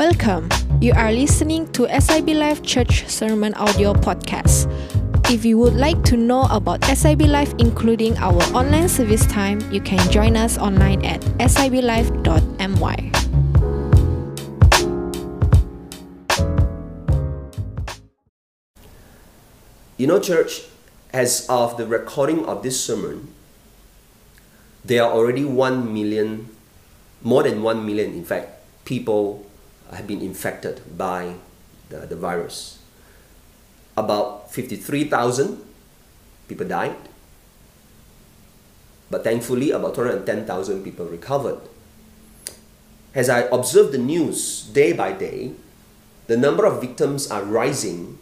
Welcome. You are listening to SIB Life Church Sermon Audio Podcast. If you would like to know about SIB Life, including our online service time, you can join us online at siblife.my. You know, church, as of the recording of this sermon, there are already 1 million, more than 1 million, in fact, people have been infected by the, the virus. About 53,000 people died, but thankfully, about 210,000 people recovered. As I observe the news day by day, the number of victims are rising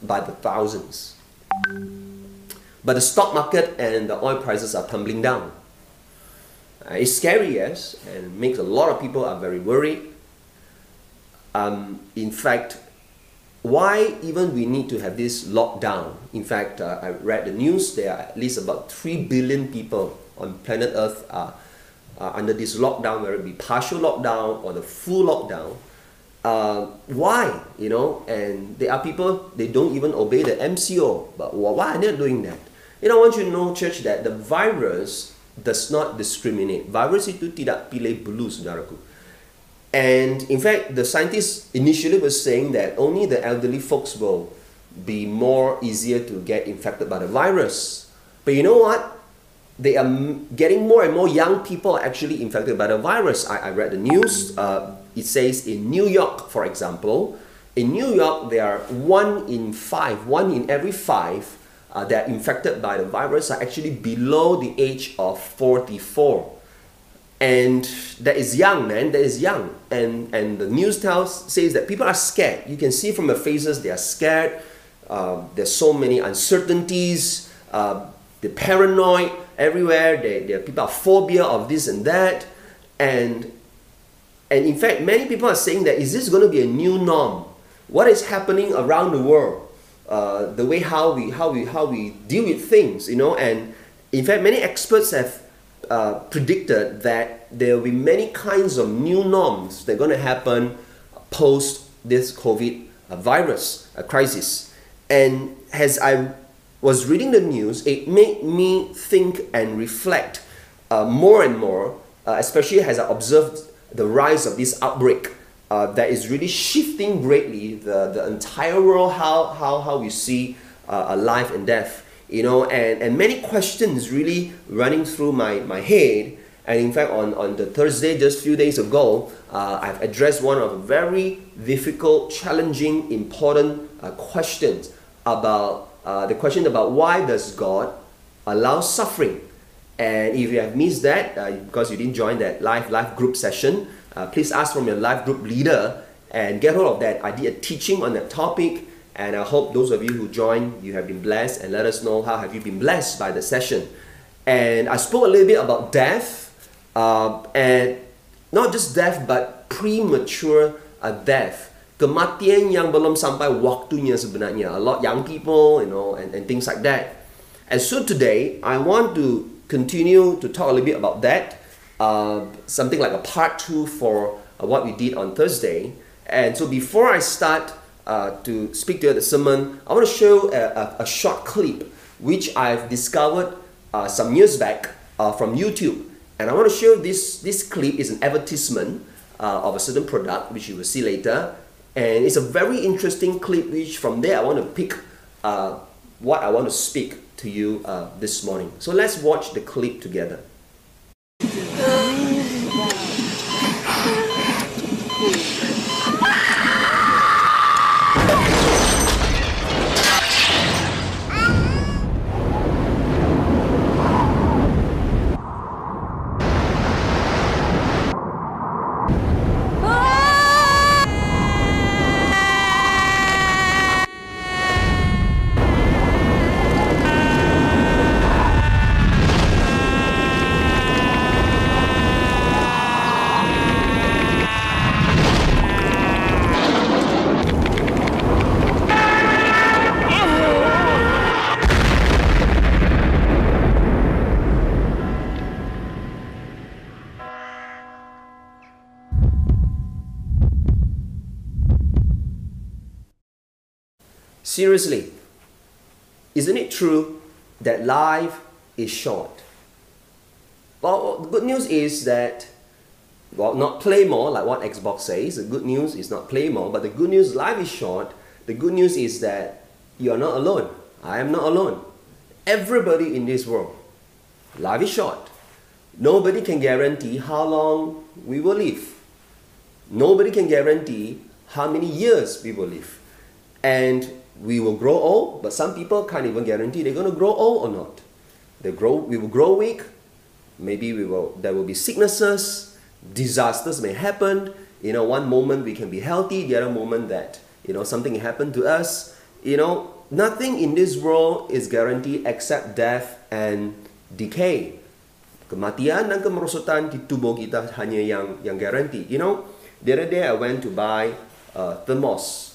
by the thousands. But the stock market and the oil prices are tumbling down. Uh, it's scary, yes, and makes a lot of people are very worried. Um, in fact, why even we need to have this lockdown? In fact, uh, I read the news. There are at least about three billion people on planet Earth are, are under this lockdown, whether it be partial lockdown or the full lockdown. Uh, why? You know, and there are people they don't even obey the MCO. But why are they doing that? You know, I want you to know, church, that the virus does not discriminate. Virus itu tidak pilih bulu, saudaraku. And in fact, the scientists initially were saying that only the elderly folks will be more easier to get infected by the virus. But you know what? They are getting more and more young people actually infected by the virus. I, I read the news. Uh, it says in New York, for example, in New York, there are one in five, one in every five uh, that are infected by the virus are actually below the age of 44 and that is young man that is young. And and the news tells says that people are scared. You can see from the faces they are scared. Uh, there's so many uncertainties uh, they're paranoid everywhere. They, they, people are phobia of this and that. And and in fact many people are saying that is this going to be a new norm? What is happening around the world? Uh, the way how we how we how we deal with things you know? And in fact many experts have uh, predicted that there will be many kinds of new norms that are going to happen post this COVID uh, virus uh, crisis. And as I was reading the news, it made me think and reflect uh, more and more, uh, especially as I observed the rise of this outbreak uh, that is really shifting greatly the, the entire world, how, how, how we see life and death you know, and, and many questions really running through my, my head. And in fact, on, on the Thursday, just few days ago, uh, I've addressed one of very difficult, challenging, important uh, questions about uh, the question about why does God allow suffering? And if you have missed that, uh, because you didn't join that live live group session, uh, please ask from your live group leader and get hold of that. I did a teaching on that topic and I hope those of you who joined, you have been blessed and let us know how have you been blessed by the session. And I spoke a little bit about death, uh, and not just death, but premature uh, death. Kematian yang belum sampai waktunya sebenarnya. A lot young people, you know, and, and things like that. And so today, I want to continue to talk a little bit about that. Uh, something like a part two for uh, what we did on Thursday. And so before I start uh, to speak to the sermon, I want to show a, a, a short clip which I've discovered uh, some years back uh, from YouTube. And I want to show this, this clip is an advertisement uh, of a certain product, which you will see later. And it's a very interesting clip, which from there I want to pick uh, what I want to speak to you this morning. So let's watch the clip together. Seriously, isn't it true that life is short? Well, the good news is that, well, not play more, like what Xbox says. The good news is not play more, but the good news, life is short. The good news is that you are not alone. I am not alone. Everybody in this world, life is short. Nobody can guarantee how long we will live. Nobody can guarantee how many years we will live. And we will grow old, but some people can't even guarantee they're going to grow old or not. They grow, we will grow weak. Maybe we will, there will be sicknesses, disasters may happen. You know, one moment we can be healthy, the other moment that, you know, something happened to us. You know, nothing in this world is guaranteed except death and decay. Kematian dan kemerosotan di tubuh kita hanya yang yang guarantee. You know, the other day I went to buy uh, thermos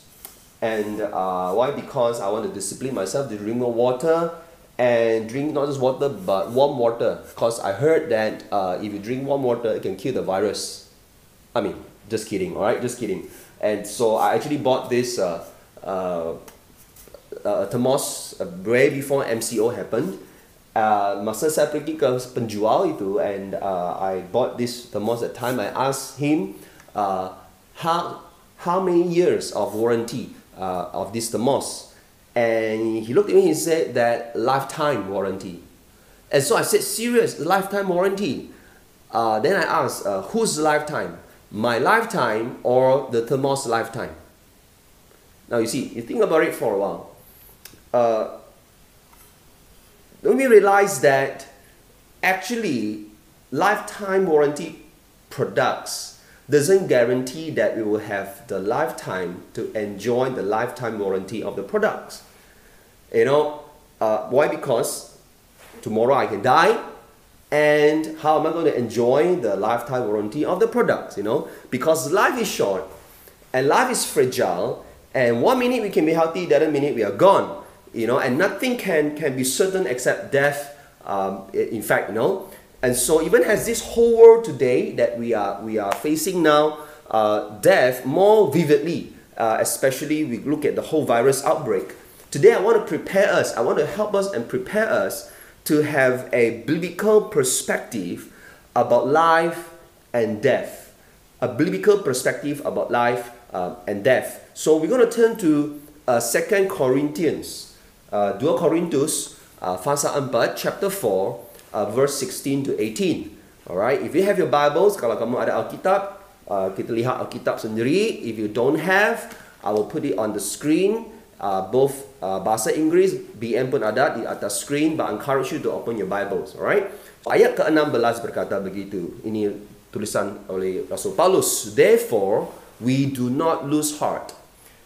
and uh, why? Because I want to discipline myself to drink more water and drink not just water but warm water. Because I heard that uh, if you drink warm water, it can kill the virus. I mean, just kidding, all right? Just kidding. And so I actually bought this uh, uh, uh, thermos uh, way before MCO happened. Uh, masa saya pergi ke penjual itu and uh, I bought this thermos at time I asked him uh, how how many years of warranty uh, of this thermos. And he looked at me and said that lifetime warranty. And so I said, serious, lifetime warranty. Uh, then I asked, uh, whose lifetime? My lifetime or the thermos lifetime? Now you see, you think about it for a while. Uh, then we realize that actually lifetime warranty products doesn't guarantee that we will have the lifetime to enjoy the lifetime warranty of the products. You know, uh, why? Because tomorrow I can die, and how am I going to enjoy the lifetime warranty of the products? You know, because life is short, and life is fragile, and one minute we can be healthy, the other minute we are gone. You know, and nothing can can be certain except death. Um, in fact, you know, and so even as this whole world today that we are, we are facing now, uh, death more vividly, uh, especially we look at the whole virus outbreak. Today I want to prepare us, I want to help us and prepare us to have a biblical perspective about life and death. A biblical perspective about life uh, and death. So we're going to turn to uh, 2 Corinthians, uh, 2 Korintus, uh, fasa 4, chapter 4, uh, verse 16 to 18. Alright, if you have your Bibles, kalau kamu ada Alkitab, uh, kita lihat Alkitab sendiri. If you don't have, I will put it on the screen. Uh, both uh, bahasa Inggeris, BM pun ada di atas screen, but I encourage you to open your Bibles. Alright, ayat ke-16 berkata begitu. Ini tulisan oleh Rasul Paulus. Therefore, we do not lose heart.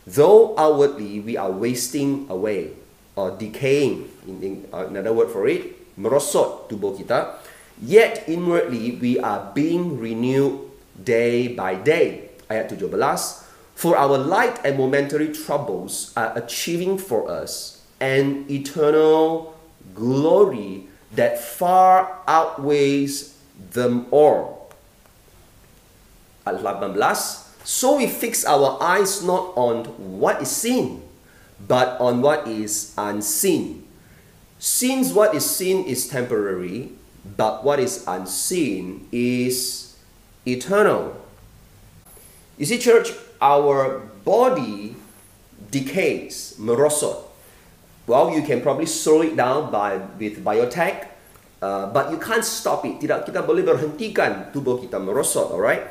Though outwardly we are wasting away or decaying, in, in uh, another word for it, merosot tubuh kita, yet inwardly we are being renewed day by day. Ayat 17, for our light and momentary troubles are achieving for us an eternal glory that far outweighs them all. At 18, so we fix our eyes not on what is seen, but on what is unseen. Since what is seen is temporary, but what is unseen is eternal. You see, church, our body decays, merosot. Well, you can probably slow it down by with biotech, uh, but you can't stop it. Tidak kita boleh berhentikan tubuh kita merosot, alright?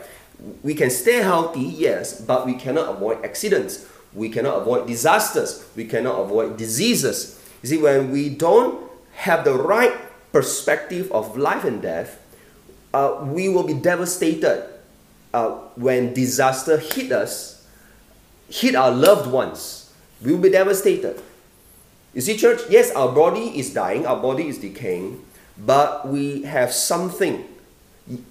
We can stay healthy, yes, but we cannot avoid accidents. We cannot avoid disasters. We cannot avoid diseases. You see, when we don't have the right perspective of life and death, uh, we will be devastated uh, when disaster hit us, hit our loved ones. We will be devastated. You see, church, yes, our body is dying, our body is decaying, but we have something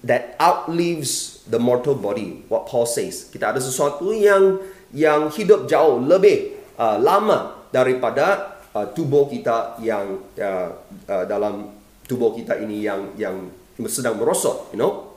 that outlives the mortal body. What Paul says, kita ada sesuatu yang yang hidup jauh lebih uh, lama daripada uh, tubuh kita yang uh, uh, dalam tubuh kita ini yang yang sedang merosot, you know.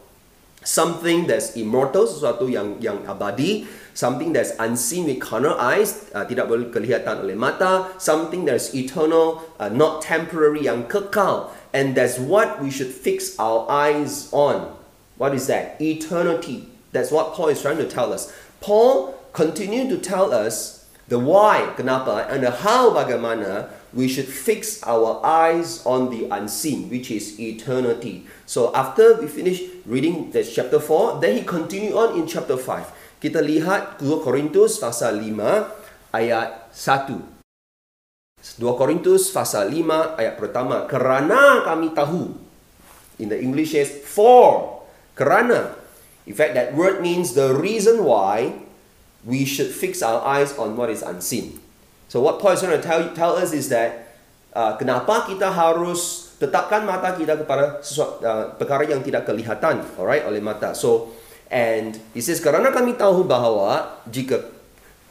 something that's immortal, sesuatu yang yang abadi, something that's unseen with carnal eyes, uh, tidak boleh kelihatan oleh mata, something that's eternal, uh, not temporary, yang kekal. And that's what we should fix our eyes on. What is that? Eternity. That's what Paul is trying to tell us. Paul continued to tell us the why, kenapa, and the how, bagaimana we should fix our eyes on the unseen, which is eternity. So after we finish reading this chapter 4, then he continued on in chapter 5. Kita lihat 2 Korintus pasal 5 ayat 1. 2 Korintus pasal 5 ayat pertama. Kerana kami tahu. In the English is for. Kerana. In fact, that word means the reason why we should fix our eyes on what is unseen. So what Paul is trying to tell, tell us is that uh, kenapa kita harus tetapkan mata kita kepada sesuatu uh, perkara yang tidak kelihatan, alright, oleh mata. So and he says kerana kami tahu bahawa jika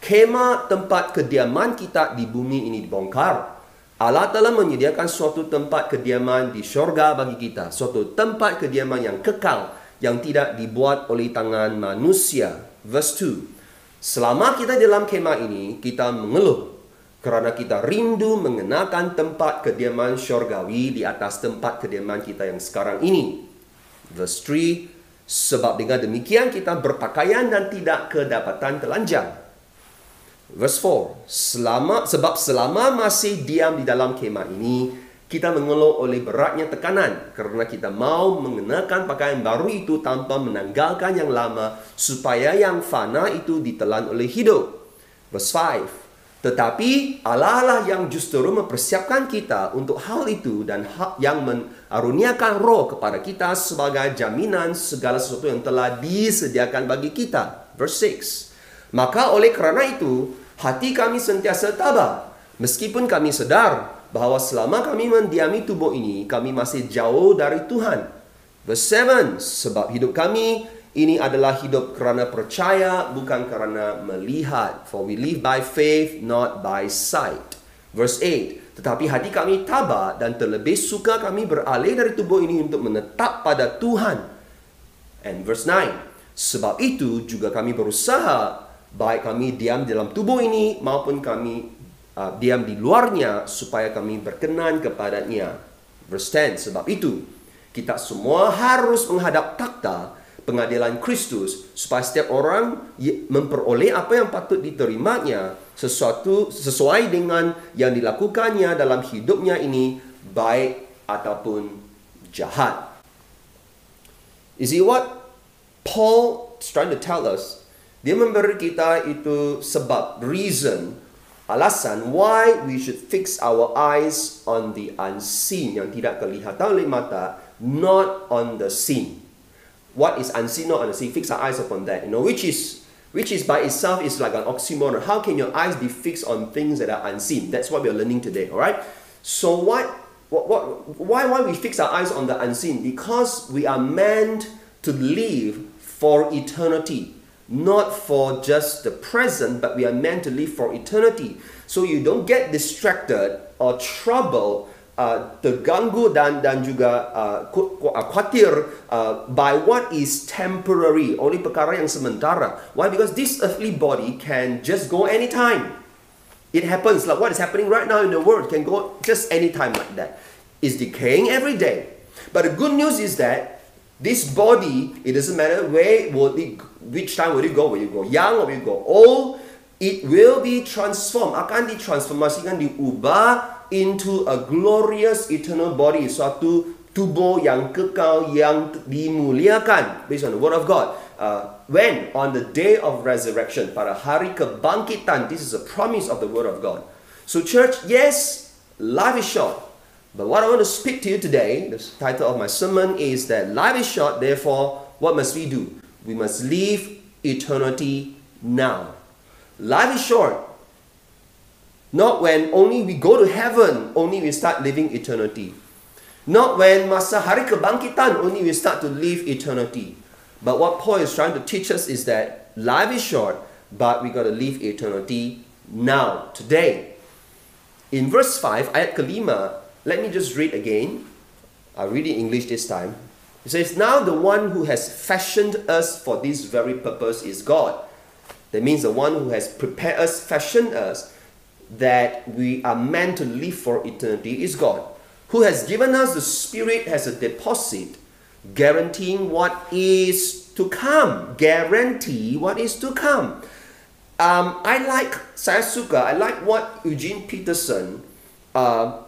kema tempat kediaman kita di bumi ini dibongkar, Allah telah menyediakan suatu tempat kediaman di syurga bagi kita, suatu tempat kediaman yang kekal yang tidak dibuat oleh tangan manusia. Verse 2. Selama kita dalam kemah ini, kita mengeluh kerana kita rindu mengenakan tempat kediaman syurgawi di atas tempat kediaman kita yang sekarang ini. Verse 3, sebab dengan demikian kita berpakaian dan tidak kedapatan telanjang. Verse 4, selama, sebab selama masih diam di dalam kemah ini, kita mengeluh oleh beratnya tekanan kerana kita mau mengenakan pakaian baru itu tanpa menanggalkan yang lama supaya yang fana itu ditelan oleh hidup. Verse 5. Tetapi Allah lah yang justru mempersiapkan kita untuk hal itu dan hak yang mengaruniakan roh kepada kita sebagai jaminan segala sesuatu yang telah disediakan bagi kita. Verse 6. Maka oleh kerana itu, hati kami sentiasa tabah. Meskipun kami sedar bahawa selama kami mendiami tubuh ini, kami masih jauh dari Tuhan. Verse 7, sebab hidup kami ini adalah hidup kerana percaya, bukan kerana melihat. For we live by faith, not by sight. Verse 8, tetapi hati kami tabah dan terlebih suka kami beralih dari tubuh ini untuk menetap pada Tuhan. And verse 9, sebab itu juga kami berusaha baik kami diam dalam tubuh ini maupun kami uh, diam di luarnya supaya kami berkenan kepadanya. Verse 10, sebab itu kita semua harus menghadap takhta pengadilan Kristus supaya setiap orang memperoleh apa yang patut diterimanya sesuatu sesuai dengan yang dilakukannya dalam hidupnya ini baik ataupun jahat. You see what Paul is trying to tell us? Dia memberi kita itu sebab, reason alasan why we should fix our eyes on the unseen yang tidak kelihatan oleh mata not on the seen. What is unseen not on the seen? Fix our eyes upon that you know which is which is by itself is like an oxymoron. How can your eyes be fixed on things that are unseen? That's what we're learning today all right so what what, what why why we fix our eyes on the unseen? Because we are meant to live for eternity not for just the present, but we are meant to live for eternity. So you don't get distracted or troubled, uh, terganggu dan dan juga uh, uh, khawatir uh, by what is temporary, oleh perkara yang sementara. Why? Because this earthly body can just go anytime. It happens like what is happening right now in the world can go just anytime like that. It's decaying every day. But the good news is that this body, it doesn't matter where will it, which time will you go, will you go young or will you go old, it will be transformed, akan ditransformasikan, diubah into a glorious eternal body, suatu tubuh yang kekal, yang dimuliakan, based on the word of God. Uh, when? On the day of resurrection, pada hari kebangkitan, this is a promise of the word of God. So church, yes, life is short. But what I want to speak to you today, the title of my sermon is that life is short, therefore, what must we do? We must live eternity now. Life is short. Not when only we go to heaven, only we start living eternity. Not when masa hari kebangkitan, only we start to live eternity. But what Paul is trying to teach us is that life is short, but we got to live eternity now, today. In verse 5, ayat kelima, let me just read again. I'll read in English this time. He says, Now the one who has fashioned us for this very purpose is God. That means the one who has prepared us, fashioned us, that we are meant to live for eternity is God. Who has given us the Spirit as a deposit, guaranteeing what is to come. Guarantee what is to come. Um, I like, saya suka, I like what Eugene Peterson uh,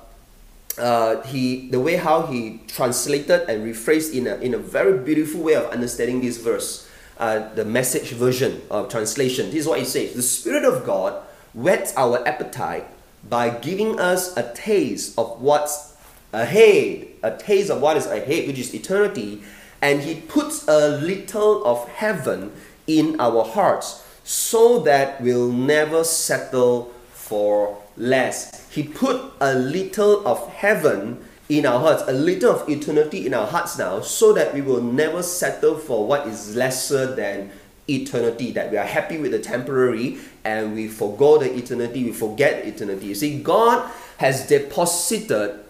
uh, he the way how he translated and rephrased in a, in a very beautiful way of understanding this verse uh, the message version of translation. This is what he says the spirit of god whets our appetite by giving us a taste of what's ahead a taste of what is ahead which is eternity and he puts a little of heaven in our hearts so that we'll never settle for less. He put a little of heaven in our hearts, a little of eternity in our hearts now, so that we will never settle for what is lesser than eternity, that we are happy with the temporary and we forego the eternity, we forget eternity. You see, God has deposited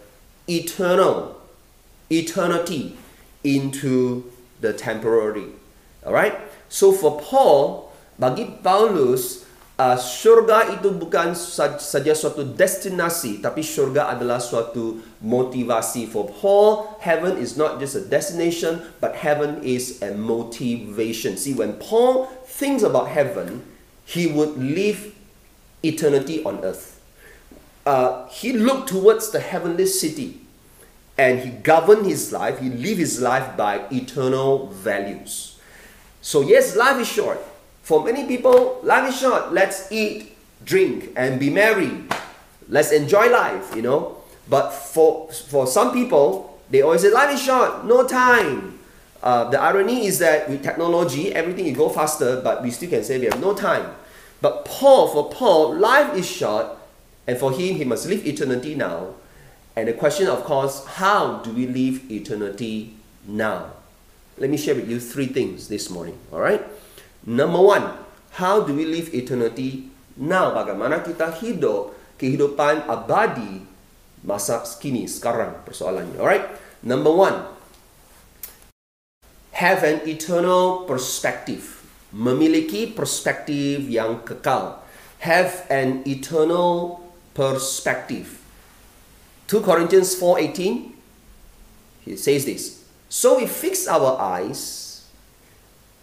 eternal, eternity into the temporary. Alright? So for Paul, bagi Paulus, uh, syurga itu bukan saja suatu destinasi tapi syurga adalah suatu motivasi for Paul heaven is not just a destination but heaven is a motivation. See when Paul thinks about heaven he would live eternity on earth. Uh, he looked towards the heavenly city and he governed his life he lived his life by eternal values. So yes life is short for many people, life is short. Let's eat, drink, and be merry. Let's enjoy life, you know. But for, for some people, they always say, life is short, no time. Uh, the irony is that with technology, everything you go faster, but we still can say we have no time. But Paul, for Paul, life is short, and for him, he must live eternity now. And the question, of course, how do we live eternity now? Let me share with you three things this morning, all right? Number one, how do we live eternity now? Bagaimana kita hidup kehidupan abadi masa kini sekarang persoalannya. Alright. Number one, have an eternal perspective. Memiliki perspektif yang kekal. Have an eternal perspective. 2 Corinthians 4:18 he says this. So we fix our eyes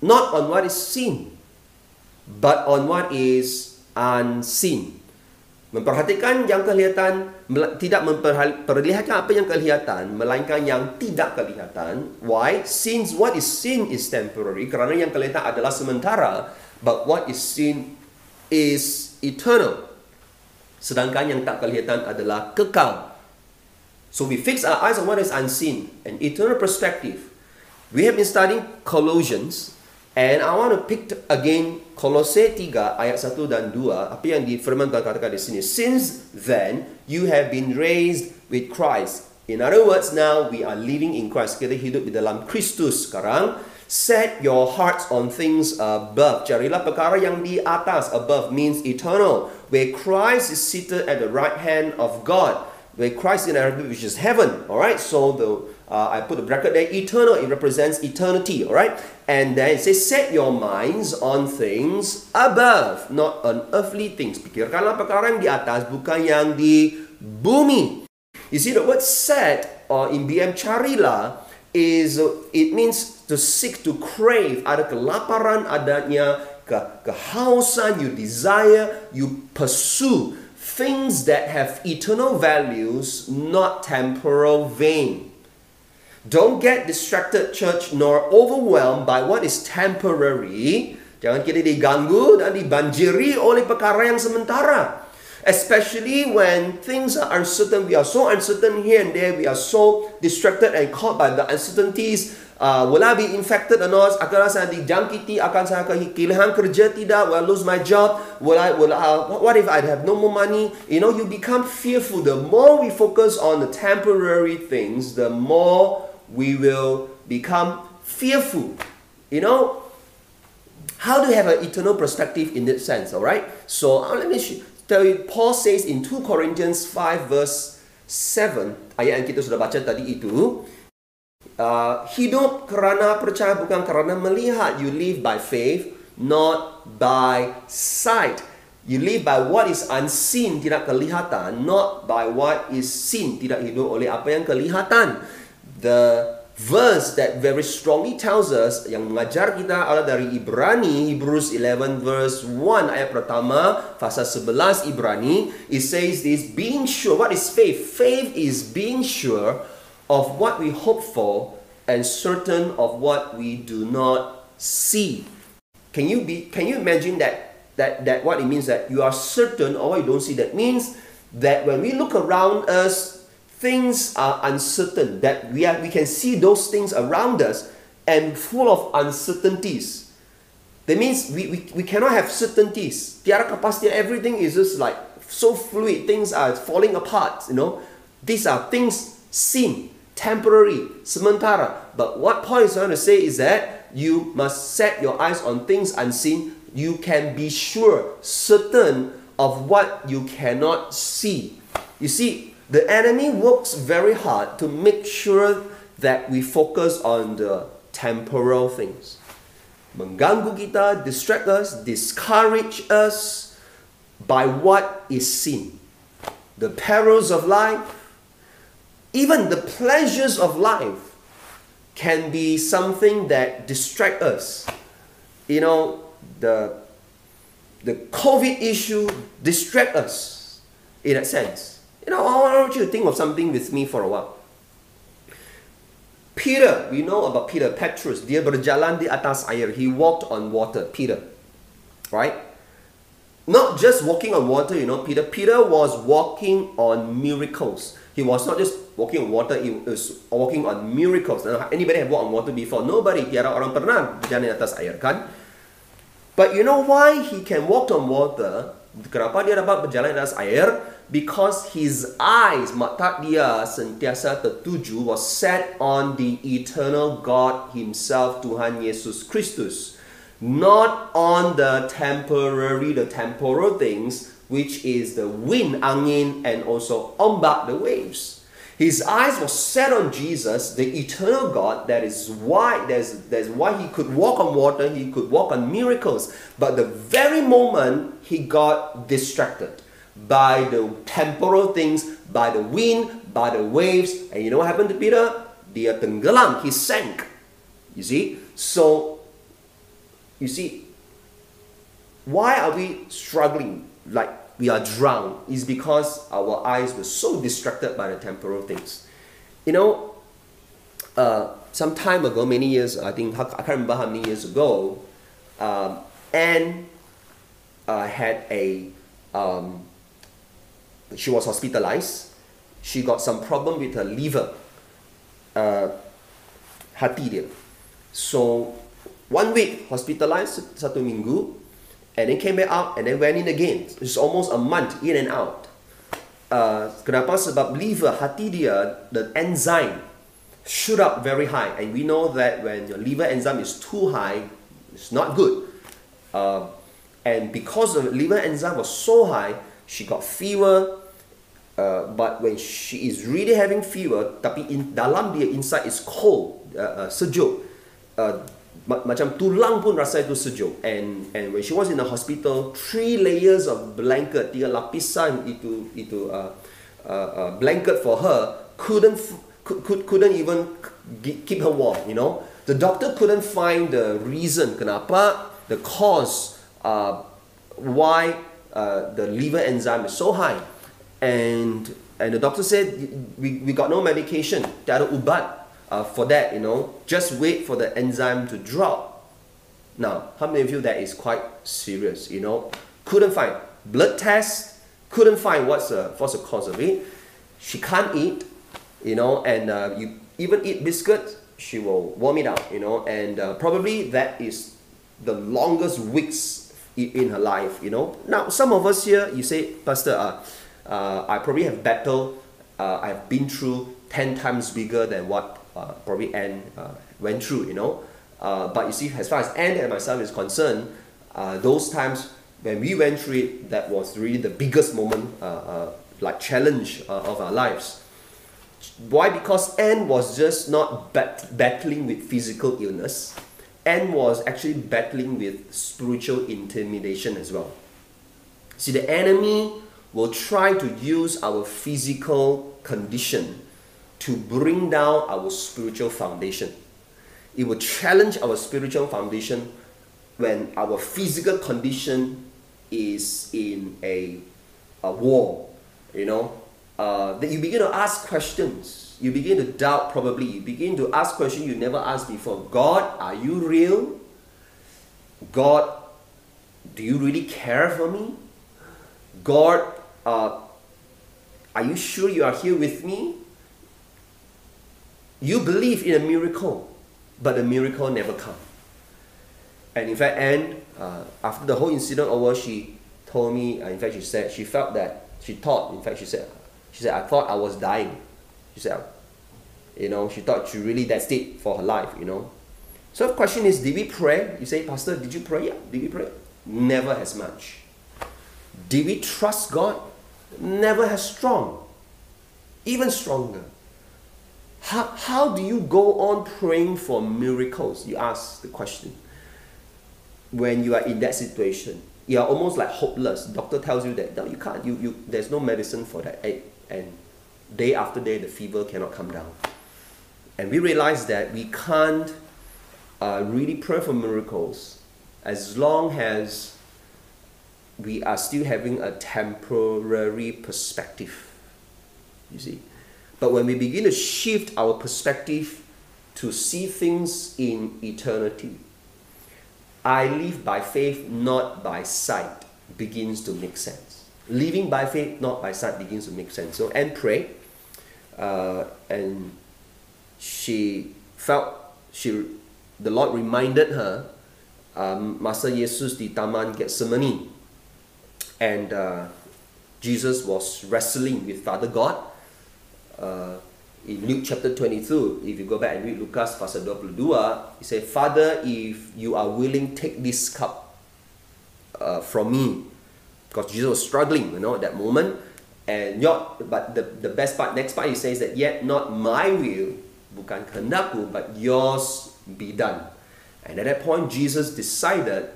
not on what is seen, but on what is unseen. Memperhatikan yang kelihatan, tidak memperlihatkan apa yang kelihatan, melainkan yang tidak kelihatan. Why? Since what is seen is temporary, kerana yang kelihatan adalah sementara, but what is seen is eternal. Sedangkan yang tak kelihatan adalah kekal. So we fix our eyes on what is unseen, an eternal perspective. We have been studying Colossians, And I want to pick again Kolose 3 ayat 1 dan 2 apa yang difirmankan katakan di sini? Since then you have been raised with Christ. In other words now we are living in Christ. Kita hidup di dalam Kristus sekarang. Set your hearts on things above. Carilah perkara yang di atas. Above means eternal. Where Christ is seated at the right hand of God. Where Christ is in Arabic which is heaven. All right so the uh, I put a bracket there, eternal, it represents eternity, all right? And then it says, set your minds on things above, not on earthly things. Pikirkanlah perkara yang di atas, bukan yang di bumi. You see, the word set, or in BM carilah, is, it means to seek, to crave. Ada kelaparan, adanya ke, kehausan, you desire, you pursue things that have eternal values, not temporal vain. Don't get distracted, church, nor overwhelmed by what is temporary. Jangan kita diganggu dan dibanjiri oleh perkara yang sementara. Especially when things are uncertain. We are so uncertain here and there. We are so distracted and caught by the uncertainties. Uh, will I be infected or not? Akan saya dijangkiti? Akan saya kehilangan kerja tidak? Will I lose my job? Will I, will I, what if I have no more money? You know, you become fearful. The more we focus on the temporary things, the more we will become fearful. You know, how do you have an eternal perspective in that sense? All right. So uh, let me tell you. Paul says in 2 Corinthians 5 verse 7 ayat yang kita sudah baca tadi itu. uh, hidup kerana percaya bukan kerana melihat. You live by faith, not by sight. You live by what is unseen, tidak kelihatan, not by what is seen, tidak hidup oleh apa yang kelihatan. The verse that very strongly tells us yang mengajar kita adalah dari Ibrani Hebrews 11 verse 1 ayat pertama pasal 11 Ibrani it says this being sure what is faith? Faith is being sure of what we hope for and certain of what we do not see. Can you be can you imagine that that, that what it means that you are certain or you don't see? That means that when we look around us things are uncertain that we, are, we can see those things around us and full of uncertainties. That means we, we, we cannot have certainties. Tiada kepastian everything is just like so fluid things are falling apart you know. These are things seen temporary sementara. But what paul is trying to say is that you must set your eyes on things unseen. You can be sure, certain of what you cannot see. You see, the enemy works very hard to make sure that we focus on the temporal things. Mengganggu kita, distract us, discourage us by what is seen. The perils of life, even the pleasures of life can be something that distract us. You know, the, the COVID issue distract us in a sense. You know, I want you to think of something with me for a while. Peter, we know about Peter, Petrus, dia berjalan di atas air. He walked on water, Peter. Right? Not just walking on water, you know, Peter. Peter was walking on miracles. He was not just walking on water, he was walking on miracles. Anybody have walked on water before? Nobody. Tiada orang pernah berjalan di atas air, kan? But you know why he can walk on water? Kenapa dia dapat berjalan di atas air? Because his eyes, mata dia sentiasa tertuju was set on the eternal God himself, Tuhan Yesus Kristus. Not on the temporary, the temporal things, which is the wind, angin, and also ombak, the waves. His eyes were set on Jesus, the eternal God. That is why that's, that's why he could walk on water, he could walk on miracles. But the very moment he got distracted by the temporal things, by the wind, by the waves, and you know what happened to Peter? Dia tenggelam, he sank. You see? So, you see, why are we struggling? Like we are drowned is because our eyes were so distracted by the temporal things. You know, uh, some time ago, many years, I think, I can't remember how many years ago, um, Anne uh, had a, um, she was hospitalized. She got some problem with her liver, uh, hati dia. So, one week hospitalized, satu minggu, and then came back out and then went in again. It's almost a month in and out. Uh, kenapa? Sebab liver, hati dia, the enzyme shoot up very high. And we know that when your liver enzyme is too high, it's not good. Uh, and because the liver enzyme was so high, she got fever. Uh, but when she is really having fever, tapi in dalam dia inside is cold, uh, uh, sejuk. Uh, macam tulang pun rasa itu sejuk and and when she was in the hospital three layers of blanket tiga lapisan itu itu uh, uh, uh, blanket for her couldn't could, could, couldn't even keep her warm you know the doctor couldn't find the reason kenapa the cause uh, why uh, the liver enzyme is so high and and the doctor said we, we got no medication tiada ubat uh, for that, you know, just wait for the enzyme to drop. Now, how many of you that is quite serious, you know? Couldn't find blood test, couldn't find what's the, what's the cause of it. She can't eat, you know, and uh, you even eat biscuit, she will warm it out, you know, and uh, probably that is the longest weeks in her life, you know. Now, some of us here, you say, Pastor, uh, uh, I probably have battled, uh, I've been through 10 times bigger than what uh, probably Anne uh, went through, you know. Uh, but you see, as far as Anne and myself is concerned, uh, those times when we went through it, that was really the biggest moment, like challenge of our lives. Why? Because Anne was just not bat- battling with physical illness, Anne was actually battling with spiritual intimidation as well. See, the enemy will try to use our physical condition to bring down our spiritual foundation. It will challenge our spiritual foundation when our physical condition is in a, a war, you know, uh, that you begin to ask questions. You begin to doubt, probably. You begin to ask questions you never asked before. God, are you real? God, do you really care for me? God, uh, are you sure you are here with me? You believe in a miracle, but the miracle never comes. And in fact, Anne, uh, after the whole incident over, she told me, uh, in fact, she said she felt that, she thought, in fact, she said, she said, I thought I was dying. She said, you know, she thought she really, that's it for her life, you know. So the question is, did we pray? You say, Pastor, did you pray? Yeah, did we pray? Never as much. Did we trust God? Never as strong. Even stronger. How, how do you go on praying for miracles? You ask the question. When you are in that situation, you are almost like hopeless. Doctor tells you that no, you can't. You, you, there's no medicine for that. And day after day, the fever cannot come down. And we realize that we can't uh, really pray for miracles as long as we are still having a temporary perspective. You see? But when we begin to shift our perspective to see things in eternity, I live by faith, not by sight, begins to make sense. Living by faith, not by sight, begins to make sense. So Anne prayed, uh, and she felt she, the Lord reminded her, um, Masa Yesus di Taman Gethsemane, and uh, Jesus was wrestling with Father God. Uh, in Luke chapter 22, if you go back and read Lukas pasal 22, he said, Father, if you are willing, take this cup uh, from me. Because Jesus was struggling, you know, at that moment. And not, but the, the best part, next part, he says that, yet not my will, bukan kehendakku, but yours be done. And at that point, Jesus decided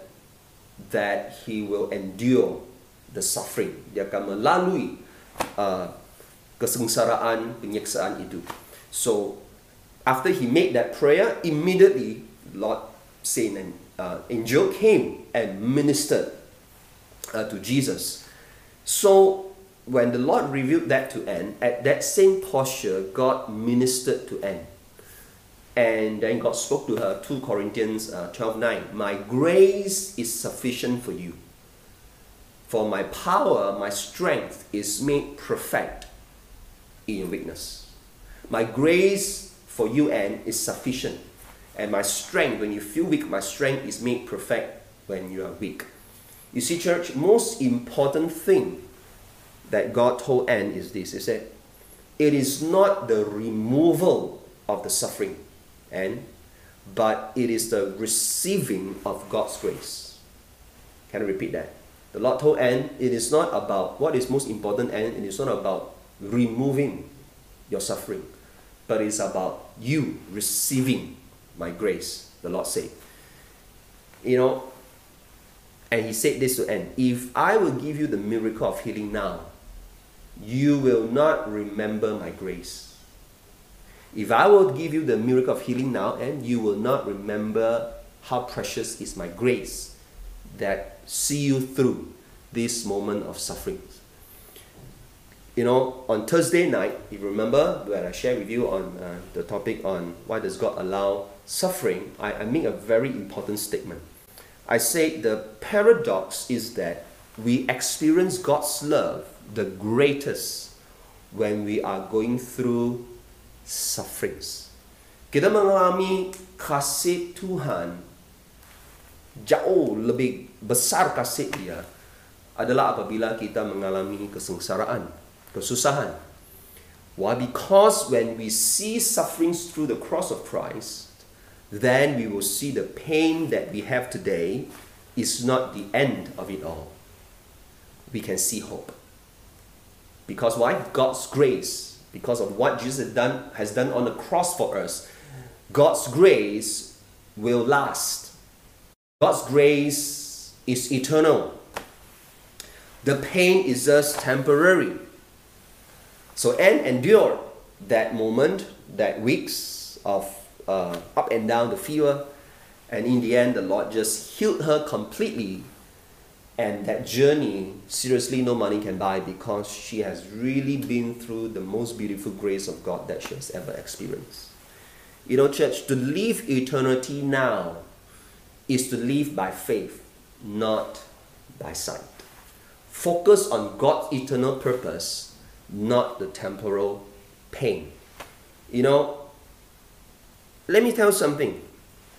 that he will endure the suffering. Dia akan melalui uh, kesengsaraan, penyiksaan itu. So, after he made that prayer, immediately the Lord Saint and uh, angel came and ministered uh, to Jesus. So, when the Lord revealed that to Anne, at that same posture, God ministered to Anne. And then God spoke to her, 2 Corinthians uh, 12 9. My grace is sufficient for you. For my power, my strength is made perfect in your weakness. My grace for you, and is sufficient. And my strength, when you feel weak, my strength is made perfect when you are weak. You see, church, most important thing that God told Anne is this. He said, it is not the removal of the suffering, and but it is the receiving of God's grace. Can I repeat that? The Lord told Anne, it is not about what is most important, and it is not about removing your suffering, but it's about you receiving my grace, the Lord said. You know, and he said this to Anne If I will give you the miracle of healing now, you will not remember my grace. If I will give you the miracle of healing now, and you will not remember how precious is my grace that see you through this moment of suffering you know, on Thursday night, if you remember when I shared with you on uh, the topic on why does God allow suffering, I, I make a very important statement. I say the paradox is that we experience God's love the greatest when we are going through sufferings. Kita mengalami kasih Tuhan jauh lebih besar kasih dia adalah apabila kita mengalami kesengsaraan kesusahan. Why? Because when we see sufferings through the cross of Christ, then we will see the pain that we have today is not the end of it all. We can see hope. Because why? God's grace because of what Jesus has done, has done on the cross for us, God's grace will last. God's grace is eternal. The pain is just temporary. So Anne endured that moment, that weeks of uh, up and down the fever, and in the end, the Lord just healed her completely. And that journey, seriously, no money can buy because she has really been through the most beautiful grace of God that she has ever experienced. You know, church, to live eternity now is to live by faith, not by sight. Focus on God's eternal purpose, not the temporal pain. You know, let me tell you something.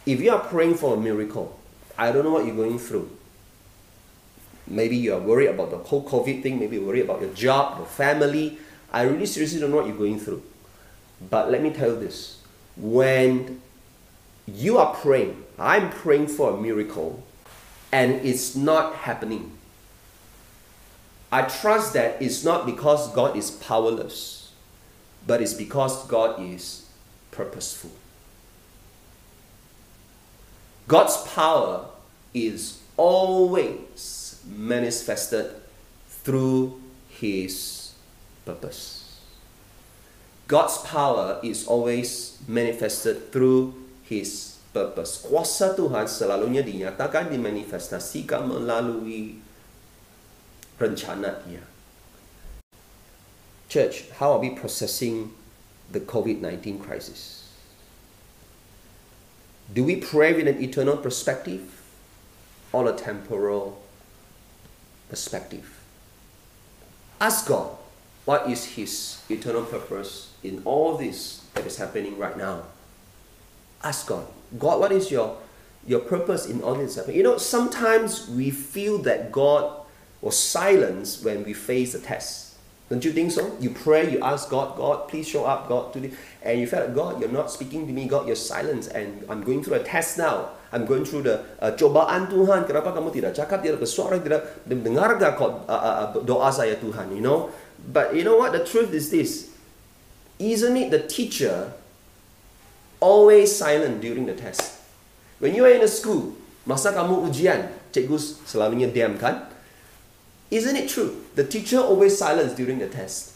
If you are praying for a miracle, I don't know what you're going through. Maybe you are worried about the whole COVID thing, maybe you're worried about your job, your family. I really seriously don't know what you're going through. But let me tell you this when you are praying, I'm praying for a miracle, and it's not happening. I trust that it's not because God is powerless, but it's because God is purposeful. God's power is always manifested through His purpose. God's power is always manifested through His. Kuasa Tuhan selalunya dinyatakan, dimanifestasikan melalui rencana Dia. Church, how are we processing the COVID 19 crisis? Do we pray with an eternal perspective or a temporal perspective? Ask God what is His eternal purpose in all this that is happening right now. Ask God, God, what is your your purpose in all this happening? You know, sometimes we feel that God was silenced when we face the test. Don't you think so? You pray, you ask God, God, please show up, God, today. And you felt, God, you're not speaking to me, God, you're silent. And I'm going through a test now. I'm going through the uh, cobaan Tuhan. Kenapa kamu tidak cakap, tidak bersuara, tidak mendengar uh, uh, doa saya Tuhan, you know? But you know what? The truth is this. Isn't it the teacher always silent during the test? When you are in a school, masa kamu ujian, cikgu selalunya diam kan? Isn't it true? The teacher always silence during the test.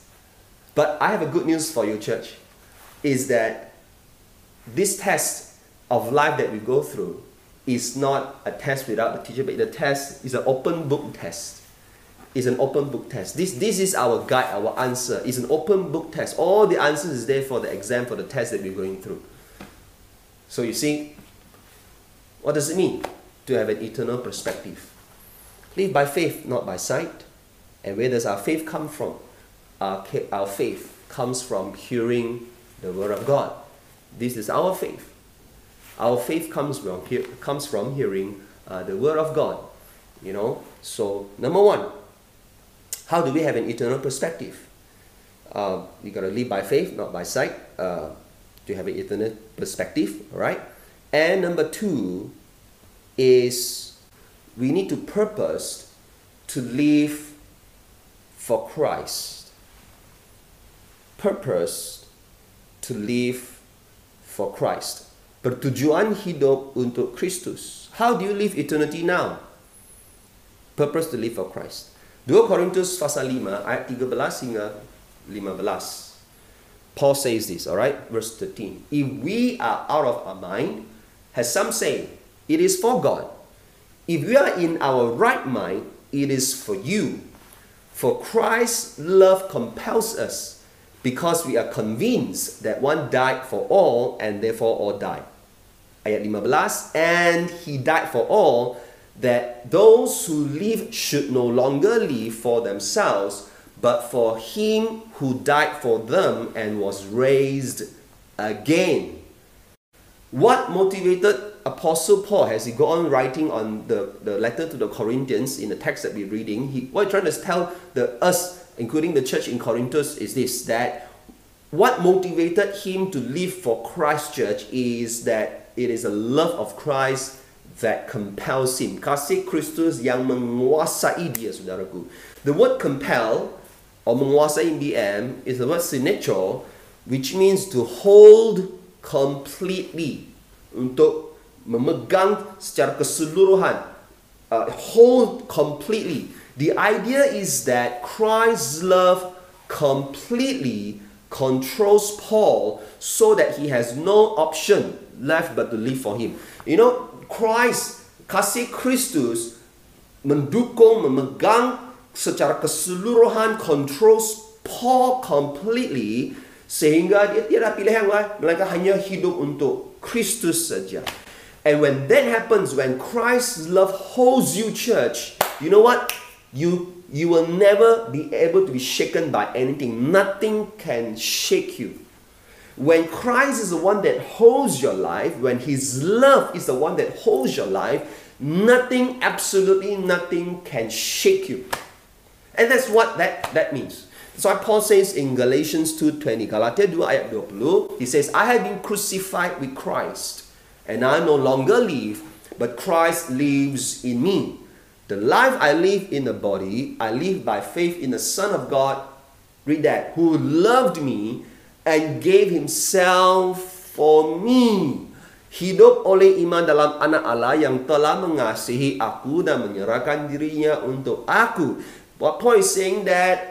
But I have a good news for you, church, is that this test of life that we go through is not a test without the teacher, but the test is an open book test. It's an open book test. This, this is our guide, our answer. It's an open book test. All the answers is there for the exam, for the test that we're going through. So you see, what does it mean to have an eternal perspective? Live by faith, not by sight. And where does our faith come from? Our, our faith comes from hearing the Word of God. This is our faith. Our faith comes from, comes from hearing uh, the Word of God. You know, so number one, how do we have an eternal perspective? Uh, you got to live by faith, not by sight. Uh, to have an eternal perspective, right? And number two is we need to purpose to live for Christ. Purpose to live for Christ. Pertujuan hidup untuk Kristus. How do you live eternity now? Purpose to live for Christ. 2 Korintus pasal 5 ayat 13 hingga 15. Paul says this, all right? Verse 13. If we are out of our mind, as some say, it is for God if we are in our right mind, it is for you. For Christ's love compels us because we are convinced that one died for all and therefore all died. Ayat 15, and he died for all that those who live should no longer live for themselves, but for him who died for them and was raised again. What motivated Apostle Paul, as he go on writing on the, the letter to the Corinthians in the text that we're reading, he, what he's trying to tell the us, including the church in Corinthus, is this that what motivated him to live for Christ Church is that it is a love of Christ that compels him. Kasih Kristus yang menguasai dia, saudaraku. The word compel or menguasai BM is the word signature, which means to hold completely, untuk memegang secara keseluruhan, uh, hold completely. The idea is that Christ's love completely controls Paul so that he has no option left but to live for him. You know, Christ, kasih Kristus mendukung, memegang secara keseluruhan controls Paul completely sehingga dia tidak pilih yang lain melainkan hanya hidup untuk Kristus saja. And when that happens, when Christ's love holds you, church, you know what? You you will never be able to be shaken by anything. Nothing can shake you. When Christ is the one that holds your life, when His love is the one that holds your life, nothing, absolutely nothing can shake you. And that's what that, that means. That's why Paul says in Galatians 2.20, Galatia 2 ayat 20, he says, I have been crucified with Christ, and I no longer live, but Christ lives in me. The life I live in the body, I live by faith in the Son of God, read that, who loved me and gave himself for me. Hidup oleh iman dalam anak Allah yang telah mengasihi aku dan menyerahkan dirinya untuk aku. What Paul is saying that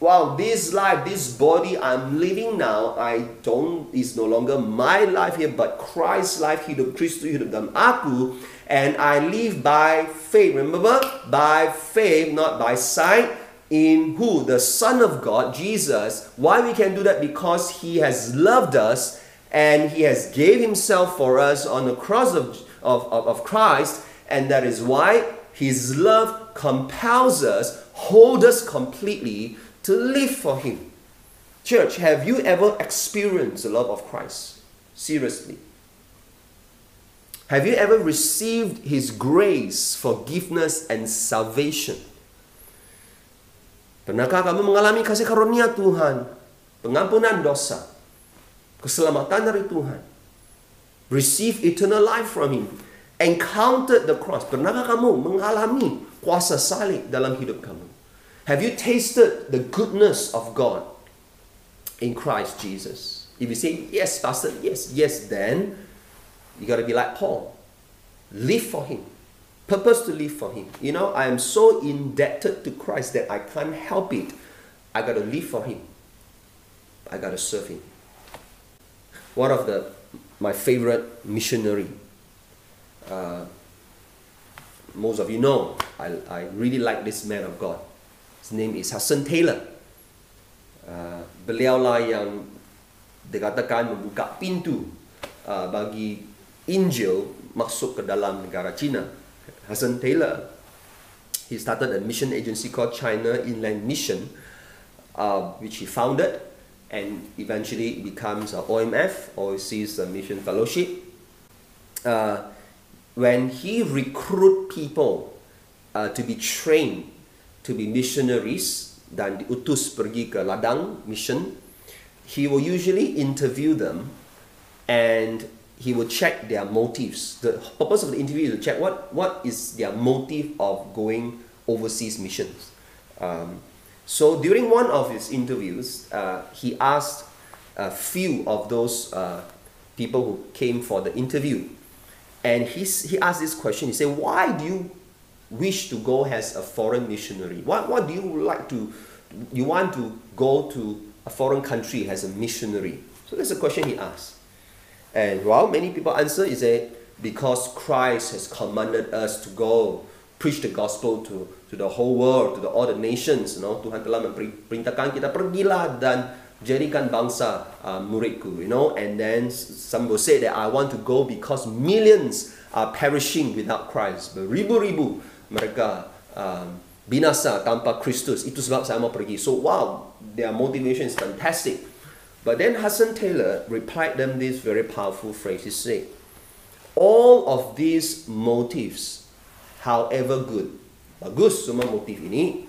wow, this life, this body I'm living now, I don't, is no longer my life here, but Christ's life, hidup Kristus, hidup dalam aku, and I live by faith. Remember? By faith, not by sight. In who? The Son of God, Jesus. Why we can do that? Because He has loved us and He has gave Himself for us on the cross of, of, of Christ. And that is why His love compels us, hold us completely to live for Him. Church, have you ever experienced the love of Christ? Seriously. Have you ever received His grace, forgiveness, and salvation? Pernahkah kamu mengalami kasih karunia Tuhan, pengampunan dosa, keselamatan dari Tuhan, receive eternal life from Him, encountered the cross? Pernahkah kamu mengalami kuasa salib dalam hidup kamu? Have you tasted the goodness of God in Christ Jesus? If you say yes, Pastor, yes, yes, then you got to be like Paul. Live for Him. Purpose to live for Him. You know, I am so indebted to Christ that I can't help it. I got to live for Him. I got to serve Him. One of the my favorite missionary. Uh, most of you know, I, I really like this man of God. His name is Hudson Taylor. Uh, beliau lah yang dikatakan membuka pintu uh, bagi Injil masuk ke dalam negara China. Hudson Taylor, he started a mission agency called China Inland Mission, uh, which he founded, and eventually becomes a OMF, Overseas Mission Fellowship. Uh, when he recruit people uh, to be trained to be missionaries dan diutus pergi ke ladang mission, he will usually interview them and he will check their motives. The purpose of the interview is to check what, what is their motive of going overseas missions. Um, so during one of his interviews, uh, he asked a few of those uh, people who came for the interview, and he, he asked this question. He said, "Why do you wish to go as a foreign missionary? What, what do you like to, you want to go to a foreign country as a missionary? So that's the question he asked. And while many people answer, is that because Christ has commanded us to go preach the gospel to to the whole world, to the, all the nations, you know, Tuhan telah memerintahkan kita pergilah dan jadikan bangsa uh, muridku, you know, and then some will say that I want to go because millions are perishing without Christ, beribu-ribu mereka um, binasa tanpa Kristus, itu sebab saya mau pergi. So wow, their motivation is fantastic. But then Hudson Taylor replied them this very powerful phrase. He said, all of these motives, however good, bagus semua motif ini,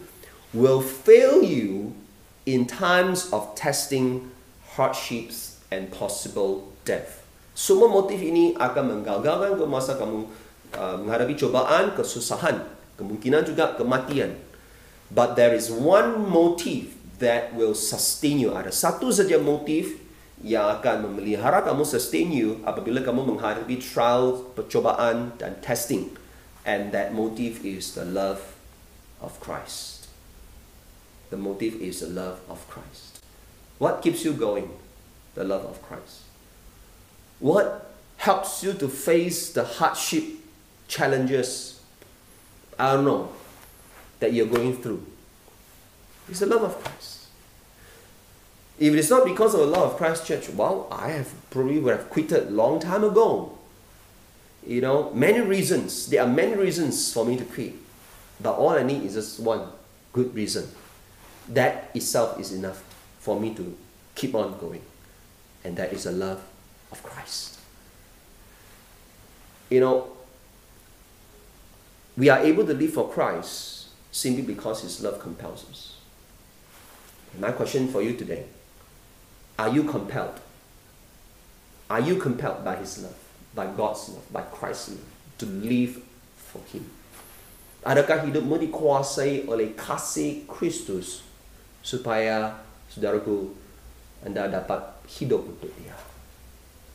will fail you in times of testing, hardships, and possible death. Semua motif ini akan menggagalkan ke masa kamu uh, menghadapi cobaan, kesusahan, kemungkinan juga kematian. But there is one motive that will sustain you. Ada satu saja motif yang akan memelihara kamu sustain you apabila kamu menghadapi trial, percobaan dan testing. And that motive is the love of Christ. The motive is the love of Christ. What keeps you going? The love of Christ. What helps you to face the hardship, challenges, I don't know, that you're going through? It's the love of Christ. If it's not because of the love of Christ Church, well, I have probably would have quitted long time ago. You know, many reasons. There are many reasons for me to quit. But all I need is just one good reason. That itself is enough for me to keep on going. And that is the love of Christ. You know, we are able to live for Christ simply because His love compels us. My question for you today are you compelled? Are you compelled by His love, by God's love, by Christ's love to live for Him? Adakah hidupmu dikuasai oleh kasih Kristus supaya saudaraku anda dapat hidup untuk Dia?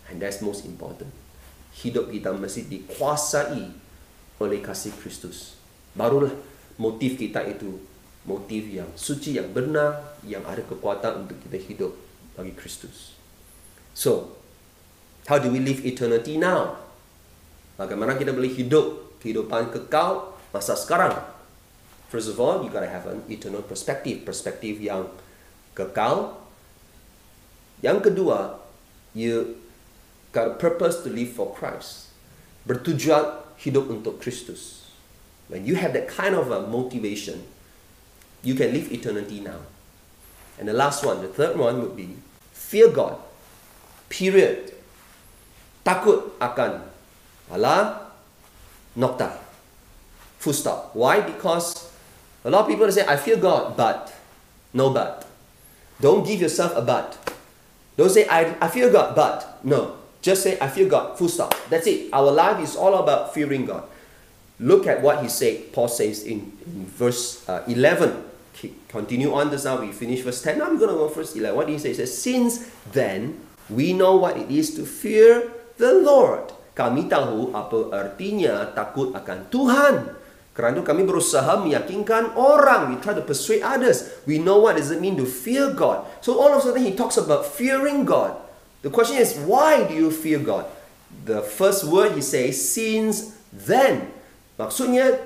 And that's most important. Hidup kita mesti dikuasai oleh kasih Kristus. Barulah motif kita itu motif yang suci, yang benar, yang ada kekuatan untuk kita hidup bagi Kristus. So, how do we live eternity now? Bagaimana kita boleh hidup kehidupan kekal masa sekarang? First of all, you gotta have an eternal perspective, perspektif yang kekal. Yang kedua, you got a purpose to live for Christ. Bertujuan hidup untuk Kristus. When you have that kind of a motivation, you can live eternity now. And the last one, the third one would be fear God. Period. Takut akan Allah nokta. Full stop. Why? Because a lot of people say, I fear God, but no but. Don't give yourself a but. Don't say, I, I fear God, but. No. Just say, I fear God. Full stop. That's it. Our life is all about fearing God. Look at what he said, Paul says in, in verse uh, 11 continue on just now. We finish verse 10 now i'm going to go verse 11 what do he say? He says since then we know what it is to fear the lord. Kami tahu apa artinya takut akan tuhan. Kerana kami berusaha meyakinkan orang. We try to persuade others. We know what does it mean to fear god. So all of a sudden he talks about fearing god the question is why do you fear god the first word he says since then maksudnya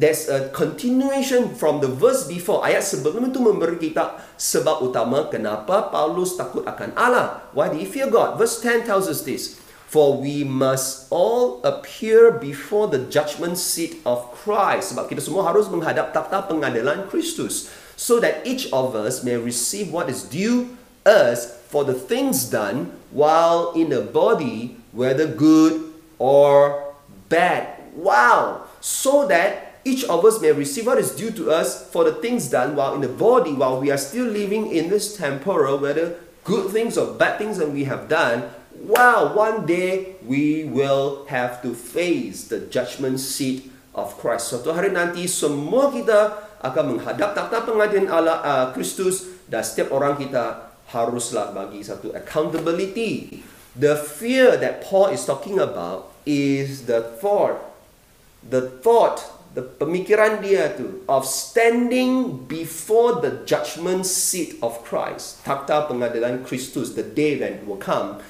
there's a continuation from the verse before. Ayat sebelum itu memberi kita sebab utama kenapa Paulus takut akan Allah. Why do he fear God? Verse 10 tells us this. For we must all appear before the judgment seat of Christ. Sebab kita semua harus menghadap takhta pengadilan Kristus. So that each of us may receive what is due us for the things done while in the body, whether good or bad. Wow! So that each of us may receive what is due to us for the things done while in the body, while we are still living in this temporal, whether good things or bad things that we have done, wow, one day we will have to face the judgment seat of Christ. Suatu hari nanti semua kita akan menghadap takhta pengadilan Allah uh, Kristus dan setiap orang kita haruslah bagi satu accountability. The fear that Paul is talking about is the thought, the thought the pemikiran dia tu of standing before the judgment seat of Christ, takhta pengadilan Kristus, the day when will come,